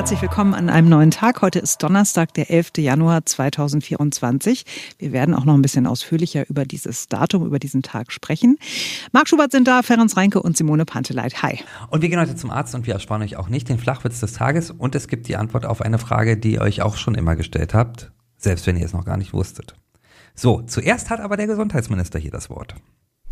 Herzlich willkommen an einem neuen Tag. Heute ist Donnerstag, der 11. Januar 2024. Wir werden auch noch ein bisschen ausführlicher über dieses Datum, über diesen Tag sprechen. Marc Schubert sind da, Ferenc Reinke und Simone Panteleit. Hi. Und wir gehen heute zum Arzt und wir ersparen euch auch nicht den Flachwitz des Tages und es gibt die Antwort auf eine Frage, die ihr euch auch schon immer gestellt habt, selbst wenn ihr es noch gar nicht wusstet. So, zuerst hat aber der Gesundheitsminister hier das Wort.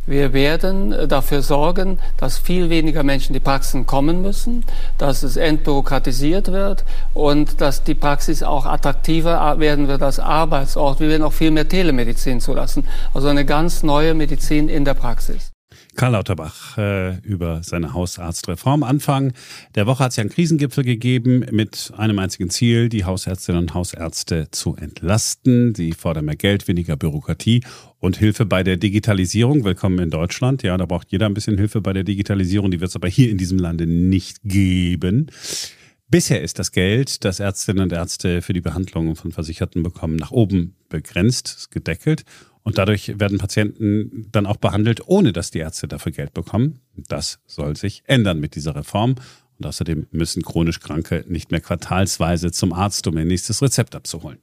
Wir werden äh, dafür sorgen, dass viel weniger Menschen in die Praxen kommen müssen, dass es entbürokratisiert wird und dass die Praxis auch attraktiver werden wird als Arbeitsort. Wir werden auch viel mehr Telemedizin zulassen. Also eine ganz neue Medizin in der Praxis. Karl Lauterbach äh, über seine Hausarztreform. Anfang der Woche hat es ja einen Krisengipfel gegeben mit einem einzigen Ziel, die Hausärztinnen und Hausärzte zu entlasten. Sie fordern mehr Geld, weniger Bürokratie und Hilfe bei der Digitalisierung. Willkommen in Deutschland. Ja, da braucht jeder ein bisschen Hilfe bei der Digitalisierung. Die wird es aber hier in diesem Lande nicht geben. Bisher ist das Geld, das Ärztinnen und Ärzte für die Behandlung von Versicherten bekommen, nach oben begrenzt, gedeckelt. Und dadurch werden Patienten dann auch behandelt, ohne dass die Ärzte dafür Geld bekommen. Das soll sich ändern mit dieser Reform. Und außerdem müssen chronisch Kranke nicht mehr quartalsweise zum Arzt, um ihr nächstes Rezept abzuholen.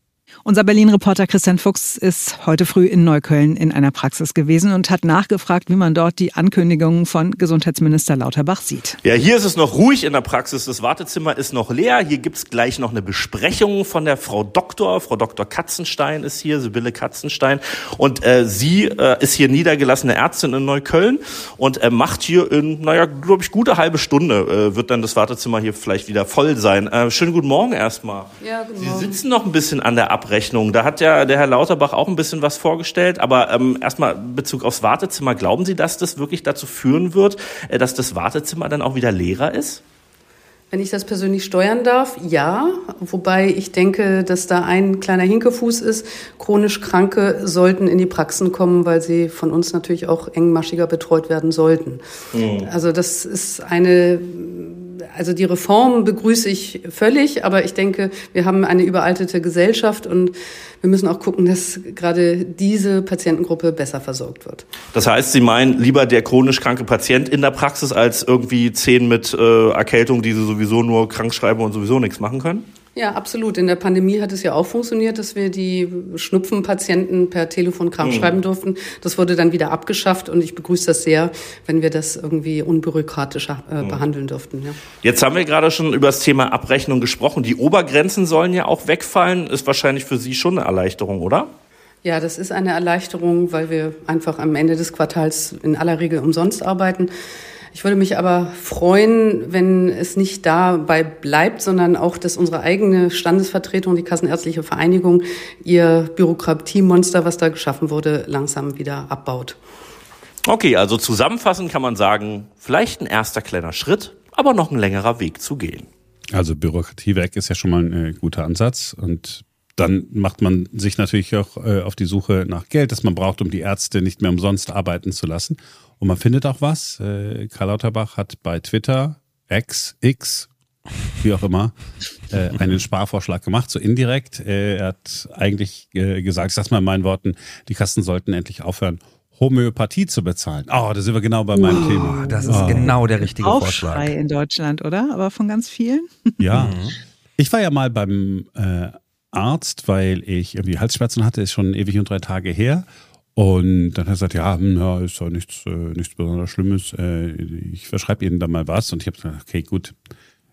Unser Berlin-Reporter Christian Fuchs ist heute früh in Neukölln in einer Praxis gewesen und hat nachgefragt, wie man dort die Ankündigungen von Gesundheitsminister Lauterbach sieht. Ja, hier ist es noch ruhig in der Praxis. Das Wartezimmer ist noch leer. Hier gibt's gleich noch eine Besprechung von der Frau Doktor. Frau Dr. Katzenstein ist hier, Sibylle Katzenstein. Und äh, sie äh, ist hier niedergelassene Ärztin in Neukölln und äh, macht hier in, naja, glaube ich, gute halbe Stunde äh, wird dann das Wartezimmer hier vielleicht wieder voll sein. Äh, schönen guten Morgen erstmal. Ja, guten Morgen. Sie sitzen noch ein bisschen an der Abrechnung. Da hat ja der Herr Lauterbach auch ein bisschen was vorgestellt. Aber ähm, erstmal Bezug aufs Wartezimmer. Glauben Sie, dass das wirklich dazu führen wird, äh, dass das Wartezimmer dann auch wieder leerer ist? Wenn ich das persönlich steuern darf, ja. Wobei ich denke, dass da ein kleiner Hinkefuß ist. Chronisch Kranke sollten in die Praxen kommen, weil sie von uns natürlich auch engmaschiger betreut werden sollten. Mhm. Also das ist eine also die Reform begrüße ich völlig, aber ich denke, wir haben eine überaltete Gesellschaft und wir müssen auch gucken, dass gerade diese Patientengruppe besser versorgt wird. Das heißt, Sie meinen lieber der chronisch kranke Patient in der Praxis als irgendwie zehn mit äh, Erkältung, die Sie sowieso nur krank schreiben und sowieso nichts machen können? Ja, absolut. In der Pandemie hat es ja auch funktioniert, dass wir die Schnupfenpatienten per Telefon krank mhm. schreiben durften. Das wurde dann wieder abgeschafft und ich begrüße das sehr, wenn wir das irgendwie unbürokratischer äh, mhm. behandeln dürften. Ja. Jetzt haben wir gerade schon über das Thema Abrechnung gesprochen. Die Obergrenzen sollen ja auch wegfallen. Ist wahrscheinlich für Sie schon eine Erleichterung, oder? Ja, das ist eine Erleichterung, weil wir einfach am Ende des Quartals in aller Regel umsonst arbeiten. Ich würde mich aber freuen, wenn es nicht dabei bleibt, sondern auch, dass unsere eigene Standesvertretung, die Kassenärztliche Vereinigung, ihr Bürokratiemonster, was da geschaffen wurde, langsam wieder abbaut. Okay, also zusammenfassend kann man sagen, vielleicht ein erster kleiner Schritt, aber noch ein längerer Weg zu gehen. Also Bürokratie weg ist ja schon mal ein äh, guter Ansatz und dann macht man sich natürlich auch äh, auf die Suche nach Geld, das man braucht, um die Ärzte nicht mehr umsonst arbeiten zu lassen. Und man findet auch was. Äh, Karl Lauterbach hat bei Twitter, X, X, wie auch immer, äh, einen Sparvorschlag gemacht, so indirekt. Äh, er hat eigentlich äh, gesagt, ich sag's mal in meinen Worten, die Kassen sollten endlich aufhören, Homöopathie zu bezahlen. Oh, da sind wir genau bei meinem oh, Thema. Das ist oh. genau der richtige Aufschrei Vorschlag. in Deutschland, oder? Aber von ganz vielen. Ja. Mhm. Ich war ja mal beim äh, Arzt, weil ich irgendwie Halsschmerzen hatte, ist schon ewig und drei Tage her. Und dann hat er gesagt, ja, hm, ja ist doch nichts, äh, nichts besonders Schlimmes. Äh, ich verschreibe Ihnen da mal was. Und ich habe gesagt, okay, gut,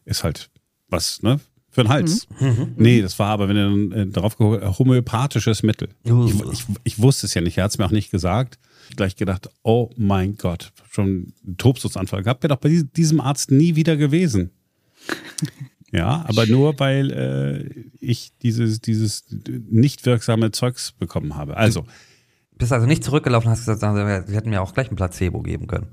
ist halt was, ne? Für den Hals. Mhm. mhm. Nee, das war aber, wenn er dann äh, drauf geguckt homöopathisches Mittel. Uh. Ich, ich, ich, wusste es ja nicht, er hat es mir auch nicht gesagt. Gleich gedacht, oh mein Gott, schon einen Tobsuchtsanfall gehabt, wäre doch bei diesem Arzt nie wieder gewesen. Ja, aber nur weil äh, ich dieses, dieses nicht wirksame Zeugs bekommen habe. Also, bist also nicht zurückgelaufen und hast gesagt, sie hätten mir auch gleich ein Placebo geben können.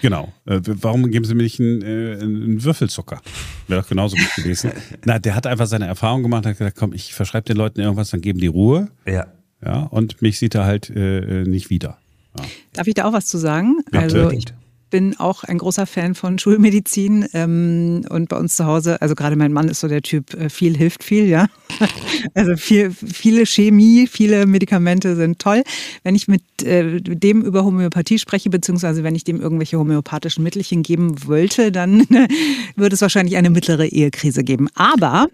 Genau. Äh, warum geben Sie mir nicht einen, äh, einen Würfelzucker? Wäre doch genauso gut gewesen. Na, der hat einfach seine Erfahrung gemacht, hat gesagt, komm, ich verschreibe den Leuten irgendwas, dann geben die Ruhe. Ja. Ja, und mich sieht er halt äh, äh nicht wieder. Ja. Darf ich da auch was zu sagen? Ja, also, ich, bin auch ein großer Fan von Schulmedizin ähm, und bei uns zu Hause, also gerade mein Mann ist so der Typ, äh, viel hilft viel, ja. Also viel, viele Chemie, viele Medikamente sind toll. Wenn ich mit äh, dem über Homöopathie spreche, beziehungsweise wenn ich dem irgendwelche homöopathischen Mittelchen geben wollte, dann würde es wahrscheinlich eine mittlere Ehekrise geben. Aber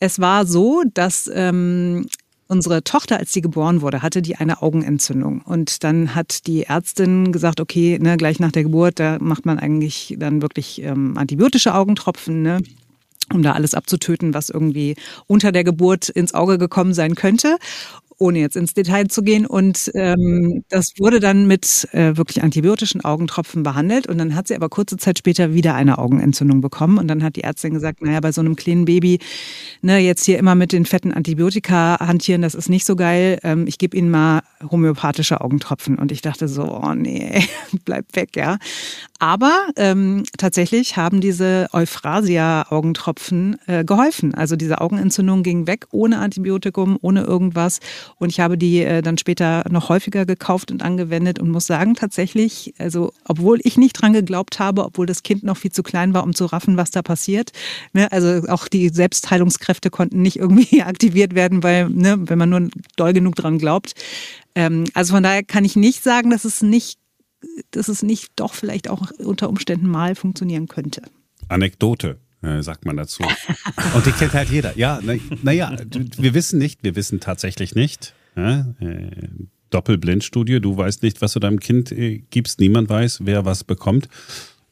es war so, dass ähm, Unsere Tochter, als sie geboren wurde, hatte die eine Augenentzündung. Und dann hat die Ärztin gesagt, okay, ne, gleich nach der Geburt, da macht man eigentlich dann wirklich ähm, antibiotische Augentropfen, ne? um da alles abzutöten, was irgendwie unter der Geburt ins Auge gekommen sein könnte ohne jetzt ins Detail zu gehen. Und ähm, das wurde dann mit äh, wirklich antibiotischen Augentropfen behandelt. Und dann hat sie aber kurze Zeit später wieder eine Augenentzündung bekommen. Und dann hat die Ärztin gesagt, naja, bei so einem kleinen Baby, ne, jetzt hier immer mit den fetten Antibiotika hantieren, das ist nicht so geil. Ähm, ich gebe Ihnen mal homöopathische Augentropfen. Und ich dachte so, oh nee, bleib weg, ja. Aber ähm, tatsächlich haben diese Euphrasia-Augentropfen äh, geholfen. Also diese Augenentzündung ging weg ohne Antibiotikum, ohne irgendwas. Und ich habe die äh, dann später noch häufiger gekauft und angewendet und muss sagen, tatsächlich, also obwohl ich nicht dran geglaubt habe, obwohl das Kind noch viel zu klein war, um zu raffen, was da passiert. Ne, also auch die Selbstheilungskräfte konnten nicht irgendwie aktiviert werden, weil, ne, wenn man nur doll genug dran glaubt. Ähm, also von daher kann ich nicht sagen, dass es nicht, dass es nicht doch vielleicht auch unter Umständen mal funktionieren könnte. Anekdote äh, sagt man dazu. Und die kennt halt jeder. Ja, naja, na wir wissen nicht, wir wissen tatsächlich nicht. Ja, äh, Doppelblindstudie, du weißt nicht, was du deinem Kind äh, gibst, niemand weiß, wer was bekommt.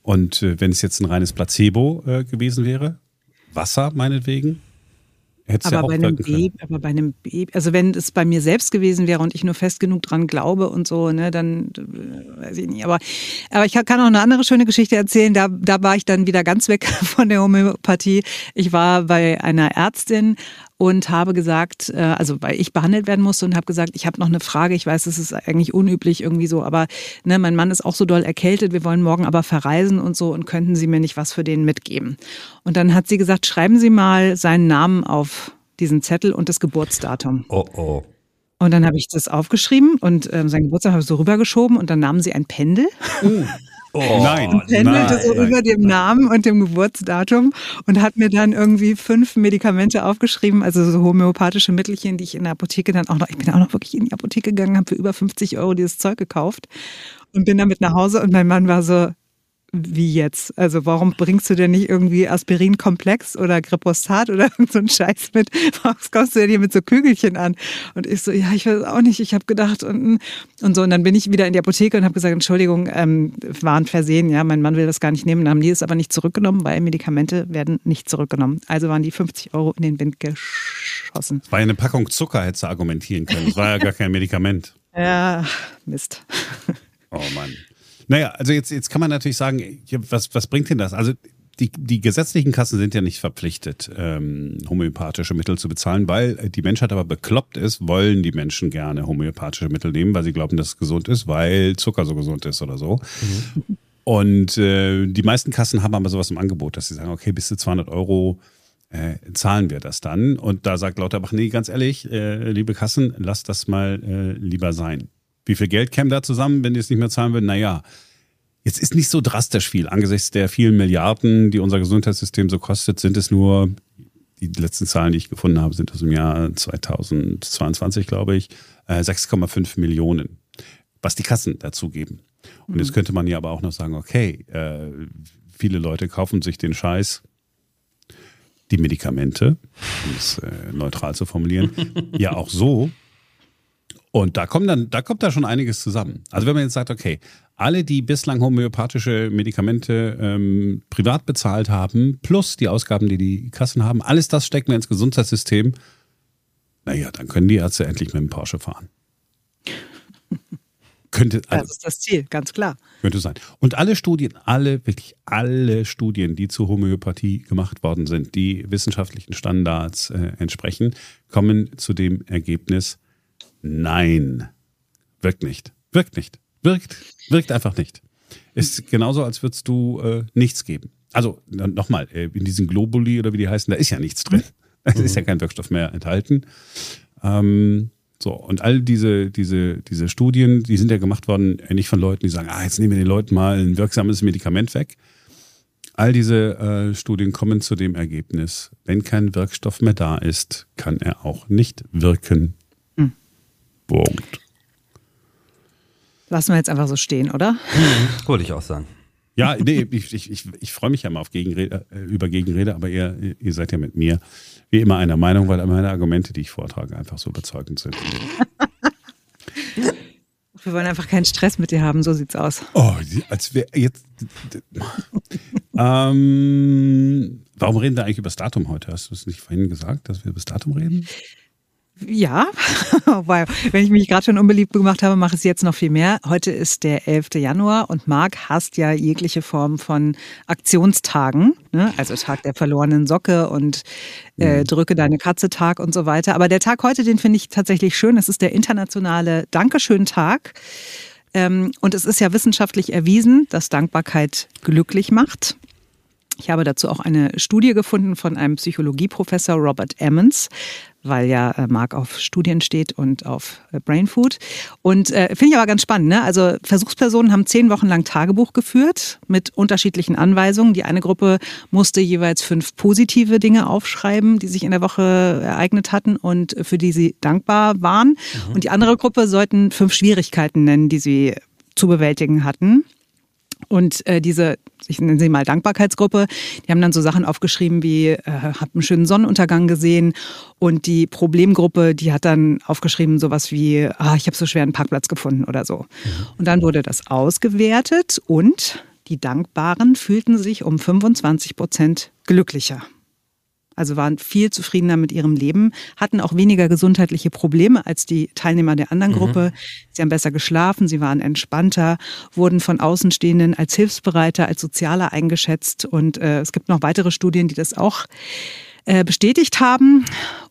Und äh, wenn es jetzt ein reines Placebo äh, gewesen wäre, Wasser meinetwegen, Hättest aber, ja bei einem Baby, aber bei einem Baby, also wenn es bei mir selbst gewesen wäre und ich nur fest genug dran glaube und so, ne, dann äh, weiß ich nicht. Aber, aber ich kann auch eine andere schöne Geschichte erzählen. Da, da war ich dann wieder ganz weg von der Homöopathie. Ich war bei einer Ärztin und habe gesagt, äh, also weil ich behandelt werden musste und habe gesagt, ich habe noch eine Frage. Ich weiß, es ist eigentlich unüblich irgendwie so, aber ne, mein Mann ist auch so doll erkältet. Wir wollen morgen aber verreisen und so und könnten Sie mir nicht was für den mitgeben? Und dann hat sie gesagt, schreiben Sie mal seinen Namen auf diesen Zettel und das Geburtsdatum. Oh oh. Und dann habe ich das aufgeschrieben und ähm, sein Geburtstag habe ich so rübergeschoben und dann nahmen sie ein Pendel. Uh. Oh, nein. Und pendelte nein, so nein, über dem Namen und dem Geburtsdatum und hat mir dann irgendwie fünf Medikamente aufgeschrieben, also so homöopathische Mittelchen, die ich in der Apotheke dann auch noch, ich bin auch noch wirklich in die Apotheke gegangen, habe für über 50 Euro dieses Zeug gekauft und bin damit nach Hause und mein Mann war so, wie jetzt? Also warum bringst du denn nicht irgendwie Aspirinkomplex oder Gripostat oder so einen Scheiß mit? Warum kommst du denn hier mit so Kügelchen an? Und ich so, ja, ich weiß auch nicht. Ich habe gedacht und, und so. Und dann bin ich wieder in die Apotheke und habe gesagt, Entschuldigung, ähm, war ein Versehen. Ja, mein Mann will das gar nicht nehmen. Dann haben die es aber nicht zurückgenommen, weil Medikamente werden nicht zurückgenommen. Also waren die 50 Euro in den Wind geschossen. Das war ja eine Packung Zucker, hättest du argumentieren können. Das war ja gar kein Medikament. Ja, Mist. Oh Mann. Naja, also jetzt, jetzt kann man natürlich sagen, was, was bringt denn das? Also die, die gesetzlichen Kassen sind ja nicht verpflichtet, ähm, homöopathische Mittel zu bezahlen, weil die Menschheit aber bekloppt ist, wollen die Menschen gerne homöopathische Mittel nehmen, weil sie glauben, dass es gesund ist, weil Zucker so gesund ist oder so. Mhm. Und äh, die meisten Kassen haben aber sowas im Angebot, dass sie sagen, okay, bis zu 200 Euro äh, zahlen wir das dann. Und da sagt Lauterbach, nee, ganz ehrlich, äh, liebe Kassen, lasst das mal äh, lieber sein. Wie viel Geld käme da zusammen, wenn die es nicht mehr zahlen würden? Naja, jetzt ist nicht so drastisch viel. Angesichts der vielen Milliarden, die unser Gesundheitssystem so kostet, sind es nur, die letzten Zahlen, die ich gefunden habe, sind aus dem Jahr 2022, glaube ich, 6,5 äh, Millionen, was die Kassen dazugeben. Und mhm. jetzt könnte man ja aber auch noch sagen, okay, äh, viele Leute kaufen sich den Scheiß, die Medikamente, um es äh, neutral zu formulieren, ja auch so, und da kommt dann, da kommt da schon einiges zusammen. Also wenn man jetzt sagt, okay, alle, die bislang homöopathische Medikamente ähm, privat bezahlt haben, plus die Ausgaben, die die Kassen haben, alles das steckt mir ins Gesundheitssystem. Naja, dann können die Ärzte endlich mit dem Porsche fahren. Könnte, also, das ist das Ziel, ganz klar. Könnte sein. Und alle Studien, alle, wirklich alle Studien, die zur Homöopathie gemacht worden sind, die wissenschaftlichen Standards äh, entsprechen, kommen zu dem Ergebnis, Nein. Wirkt nicht. Wirkt nicht. Wirkt, wirkt einfach nicht. Ist genauso, als würdest du äh, nichts geben. Also nochmal, äh, in diesen Globuli oder wie die heißen, da ist ja nichts drin. Es ist ja kein Wirkstoff mehr enthalten. Ähm, So, und all diese, diese, diese Studien, die sind ja gemacht worden, äh, nicht von Leuten, die sagen, ah, jetzt nehmen wir den Leuten mal ein wirksames Medikament weg. All diese äh, Studien kommen zu dem Ergebnis, wenn kein Wirkstoff mehr da ist, kann er auch nicht wirken. Punkt. Lassen wir jetzt einfach so stehen, oder? Mhm, wollte ich auch sagen. Ja, nee, ich, ich, ich, ich freue mich ja mal auf Gegenrede, äh, über Gegenrede, aber ihr, ihr seid ja mit mir wie immer einer Meinung, weil meine Argumente, die ich vortrage, einfach so überzeugend sind. Wir wollen einfach keinen Stress mit dir haben, so sieht's aus. Oh, als wäre jetzt. ähm, warum reden wir eigentlich über das Datum heute? Hast du es nicht vorhin gesagt, dass wir über das Datum reden? Ja, weil wenn ich mich gerade schon unbeliebt gemacht habe, mache ich es jetzt noch viel mehr. Heute ist der 11. Januar und Marc hasst ja jegliche Form von Aktionstagen, ne? also Tag der verlorenen Socke und äh, mhm. drücke deine Katze Tag und so weiter. Aber der Tag heute, den finde ich tatsächlich schön. Es ist der internationale Dankeschön-Tag. Ähm, und es ist ja wissenschaftlich erwiesen, dass Dankbarkeit glücklich macht. Ich habe dazu auch eine Studie gefunden von einem Psychologieprofessor Robert Emmons, weil ja äh, Marc auf Studien steht und auf äh, Brain Food. Und äh, finde ich aber ganz spannend. Ne? Also Versuchspersonen haben zehn Wochen lang Tagebuch geführt mit unterschiedlichen Anweisungen. Die eine Gruppe musste jeweils fünf positive Dinge aufschreiben, die sich in der Woche ereignet hatten und für die sie dankbar waren. Mhm. Und die andere Gruppe sollten fünf Schwierigkeiten nennen, die sie zu bewältigen hatten. Und äh, diese, ich nenne sie mal Dankbarkeitsgruppe, die haben dann so Sachen aufgeschrieben wie, äh, hab einen schönen Sonnenuntergang gesehen. Und die Problemgruppe, die hat dann aufgeschrieben sowas wie, ah, ich habe so schwer einen Parkplatz gefunden oder so. Und dann wurde das ausgewertet und die Dankbaren fühlten sich um 25 Prozent glücklicher also waren viel zufriedener mit ihrem Leben, hatten auch weniger gesundheitliche Probleme als die Teilnehmer der anderen mhm. Gruppe. Sie haben besser geschlafen, sie waren entspannter, wurden von Außenstehenden als hilfsbereiter, als sozialer eingeschätzt. Und äh, es gibt noch weitere Studien, die das auch äh, bestätigt haben.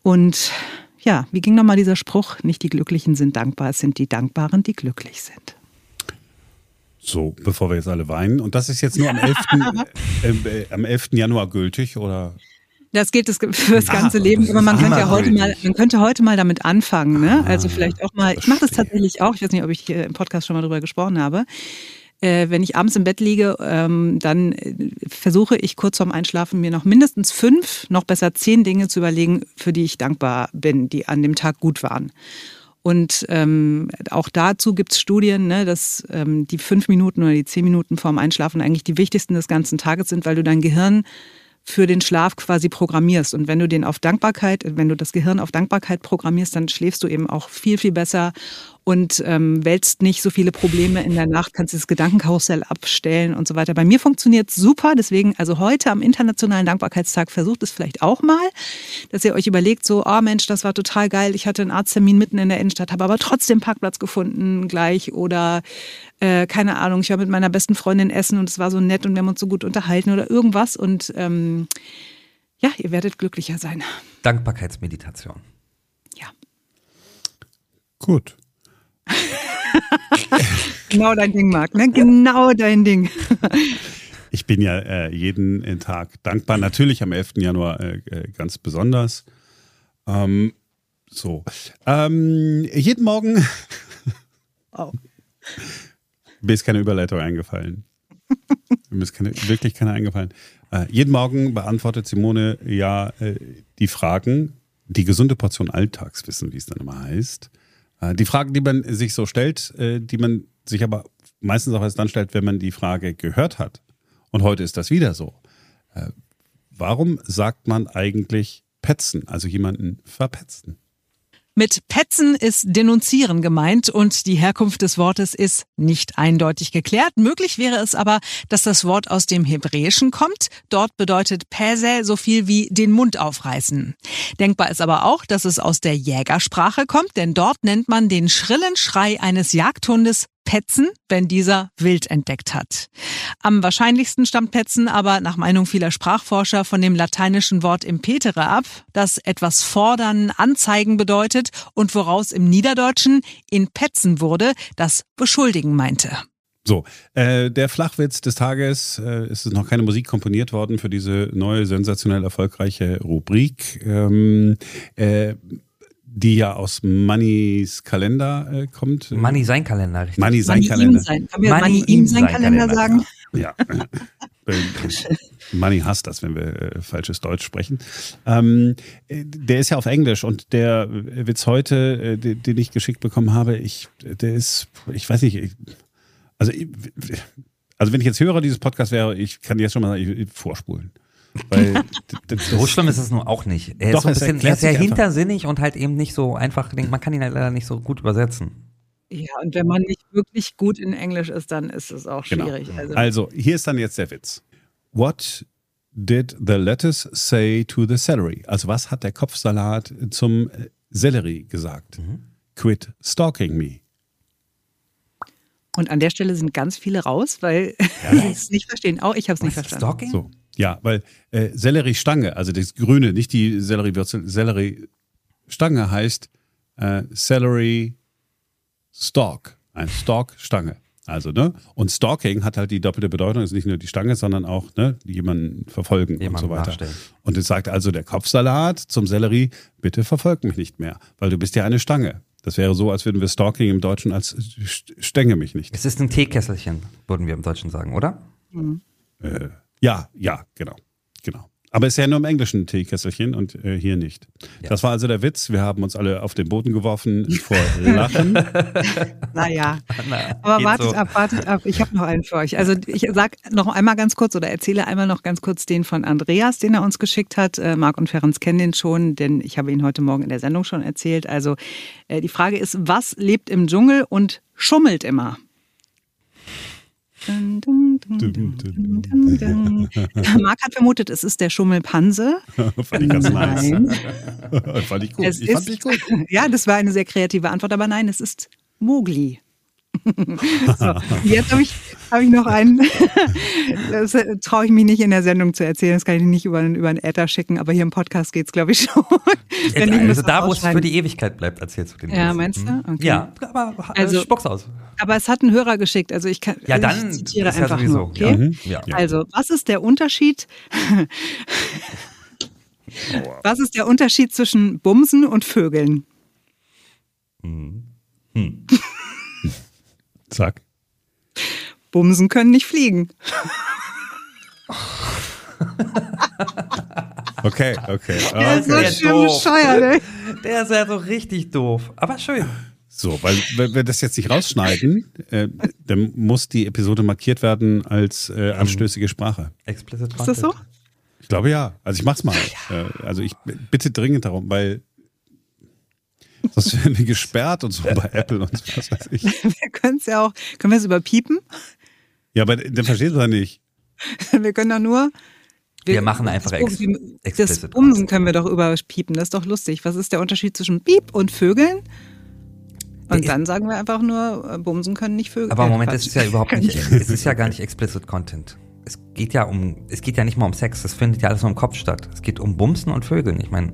Und ja, wie ging nochmal dieser Spruch? Nicht die Glücklichen sind dankbar, es sind die Dankbaren, die glücklich sind. So, bevor wir jetzt alle weinen. Und das ist jetzt nur am 11. äh, äh, am 11. Januar gültig, oder? Das gilt das für das ganze ah, Leben, aber man könnte ja heute mal, man könnte heute mal damit anfangen, ne? Ah, also vielleicht auch mal, ich mache das tatsächlich auch, ich weiß nicht, ob ich hier im Podcast schon mal drüber gesprochen habe. Äh, wenn ich abends im Bett liege, ähm, dann äh, versuche ich kurz vorm Einschlafen mir noch mindestens fünf, noch besser zehn Dinge zu überlegen, für die ich dankbar bin, die an dem Tag gut waren. Und ähm, auch dazu gibt es Studien, ne, dass ähm, die fünf Minuten oder die zehn Minuten vorm Einschlafen eigentlich die wichtigsten des ganzen Tages sind, weil du dein Gehirn für den Schlaf quasi programmierst. Und wenn du den auf Dankbarkeit, wenn du das Gehirn auf Dankbarkeit programmierst, dann schläfst du eben auch viel, viel besser und ähm, wälzt nicht so viele Probleme in der Nacht, kannst das Gedankenkarussell abstellen und so weiter. Bei mir funktioniert super, deswegen also heute am Internationalen Dankbarkeitstag versucht es vielleicht auch mal, dass ihr euch überlegt, so, oh Mensch, das war total geil, ich hatte einen Arzttermin mitten in der Innenstadt, habe aber trotzdem Parkplatz gefunden gleich oder äh, keine Ahnung, ich war mit meiner besten Freundin essen und es war so nett und wir haben uns so gut unterhalten oder irgendwas und ähm, ja, ihr werdet glücklicher sein. Dankbarkeitsmeditation. Ja. Gut. genau dein Ding, Marc, ne? Genau dein Ding. ich bin ja äh, jeden Tag dankbar. Natürlich am 11. Januar äh, äh, ganz besonders. Ähm, so. Ähm, jeden Morgen. oh. Mir ist keine Überleitung eingefallen. Mir ist keine, wirklich keine eingefallen. Äh, jeden Morgen beantwortet Simone ja äh, die Fragen, die gesunde Portion Alltagswissen, wie es dann immer heißt. Äh, die Fragen, die man sich so stellt, äh, die man sich aber meistens auch erst dann stellt, wenn man die Frage gehört hat. Und heute ist das wieder so. Äh, warum sagt man eigentlich petzen, also jemanden verpetzen? Mit Petzen ist Denunzieren gemeint und die Herkunft des Wortes ist nicht eindeutig geklärt. Möglich wäre es aber, dass das Wort aus dem Hebräischen kommt. Dort bedeutet Päse so viel wie den Mund aufreißen. Denkbar ist aber auch, dass es aus der Jägersprache kommt, denn dort nennt man den schrillen Schrei eines Jagdhundes Petzen, wenn dieser Wild entdeckt hat. Am wahrscheinlichsten stammt Petzen aber nach Meinung vieler Sprachforscher von dem lateinischen Wort impetere ab, das etwas fordern, anzeigen bedeutet und woraus im Niederdeutschen in Petzen wurde, das beschuldigen meinte. So, äh, der Flachwitz des Tages, äh, es ist noch keine Musik komponiert worden für diese neue sensationell erfolgreiche Rubrik. Ähm, äh, die ja aus Mannys Kalender äh, kommt. Money sein Kalender, richtig. Money sein Money Kalender. ihm sein. Können wir Money Money, ihm sein sein Kalender Kalender, sagen? Ja. Äh, Money hasst das, wenn wir äh, falsches Deutsch sprechen. Ähm, äh, der ist ja auf Englisch und der Witz heute, äh, den, den ich geschickt bekommen habe, ich, der ist, ich weiß nicht, ich, also, ich, also wenn ich jetzt Hörer dieses Podcasts wäre, ich kann jetzt schon mal sagen, ich, vorspulen. Weil So schlimm ist es nur auch nicht. Er Doch, ist so ein es bisschen, er ist einfach. hintersinnig und halt eben nicht so einfach, man kann ihn halt leider nicht so gut übersetzen. Ja, und wenn man nicht wirklich gut in Englisch ist, dann ist es auch Genau. schwierig. Also, Also, hier ist dann jetzt der Witz. What did the lettuce say to the celery? Also, was hat der Kopfsalat zum äh, Sellerie gesagt? Quit stalking me. und an der Stelle sind ganz viele raus, weil sie es nicht verstehen. Auch ich habe es nicht verstanden. Stalking? So, ja, weil äh, Selleriestange, also das Grüne, nicht die Selleriewürzel, Selleriestange heißt äh, Celery Stalk. Ein Stalk, Stange. Also, ne? Und Stalking hat halt die doppelte Bedeutung, ist nicht nur die Stange, sondern auch, ne, jemanden verfolgen und Jemanden so weiter. nachstellen. Und es sagt also der Kopfsalat zum Sellerie, bitte verfolg mich nicht mehr, weil du bist ja eine Stange. Das wäre so, als würden wir Stalking im Deutschen als st- stänge mich nicht. Es ist ein Teekesselchen, würden wir im Deutschen sagen, oder? Äh, ja, ja, genau. Genau. Aber es ist ja nur im Englischen ein Teekesselchen und äh, hier nicht. Ja. Das war also der Witz. Wir haben uns alle auf den Boden geworfen vor Lachen. Naja. Na, Aber wartet so. ab, wartet ab. Ich habe noch einen für euch. Also ich sag noch einmal ganz kurz oder erzähle einmal noch ganz kurz den von Andreas, den er uns geschickt hat. Äh, Marc und Ferenc kennen den schon, denn ich habe ihn heute Morgen in der Sendung schon erzählt. Also äh, die Frage ist, was lebt im Dschungel und schummelt immer? Dun, dun, dun. Marc hat vermutet, es ist der Schummelpanse. fand ich ganz nice. Fand ich gut. Ich fand ist, ich gut. Ja, das war eine sehr kreative Antwort, aber nein, es ist Mowgli. so, jetzt habe ich, hab ich noch einen. Das äh, traue ich mich nicht in der Sendung zu erzählen. Das kann ich nicht über, über einen Äther schicken, aber hier im Podcast geht es, glaube ich, schon. Nicht, also da, wo es für die Ewigkeit bleibt, erzählst du den Ja, Witz. meinst du? Mhm. Okay. Ja, aber Also- also, spuck's aus. Aber es hat ein Hörer geschickt, also ich kann. Ja, also dann ich zitiere ist ja einfach sowieso. nur. Okay? Ja. Mhm. Ja. Also, was ist der Unterschied? was ist der Unterschied zwischen Bumsen und Vögeln? Zack. Bumsen können nicht fliegen. Okay, okay. Der ist so Okay. schön Doof. bescheuert, ey. Der ist ja so richtig doof. Aber schön. So, weil wenn wir das jetzt nicht rausschneiden, äh, dann muss die Episode markiert werden als äh, anstößige Sprache. Explicit Ist das so? Ich glaube ja. Also ich mach's mal. Äh, also ich bitte dringend darum, weil sonst werden wir gesperrt und so bei Apple und so, was weiß ich. Wir können es ja auch. Können wir es überpiepen? Ja, aber dann verstehst du ja nicht. Wir können doch nur. Wir machen einfach das, ex- das Bumsen können wir doch überpiepen. Das ist doch lustig. Was ist der Unterschied zwischen Piep und Vögeln? Und Der- dann sagen wir einfach nur, äh, Bumsen können nicht Vögeln. Aber Äh, Moment, Quatsch. es ist ja überhaupt nicht, es ist ja gar nicht explicit Content. Es geht ja um, es geht ja nicht mal um Sex, das findet ja alles nur im Kopf statt. Es geht um Bumsen und Vögeln. Ich meine,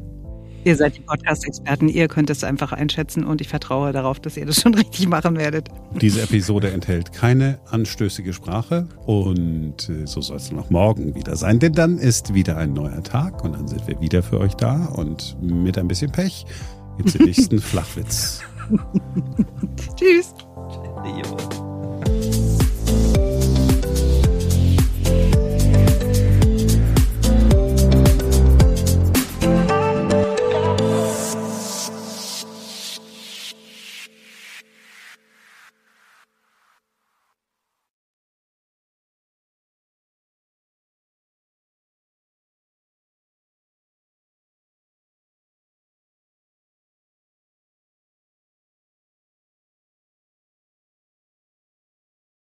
Ihr seid die Podcast-Experten. Ihr könnt es einfach einschätzen und ich vertraue darauf, dass ihr das schon richtig machen werdet. Diese Episode enthält keine anstößige Sprache und äh, so soll es dann auch morgen wieder sein, denn dann ist wieder ein neuer Tag und dann sind wir wieder für euch da und mit ein bisschen Pech gibt's den nächsten Flachwitz. Tschüss. Jo.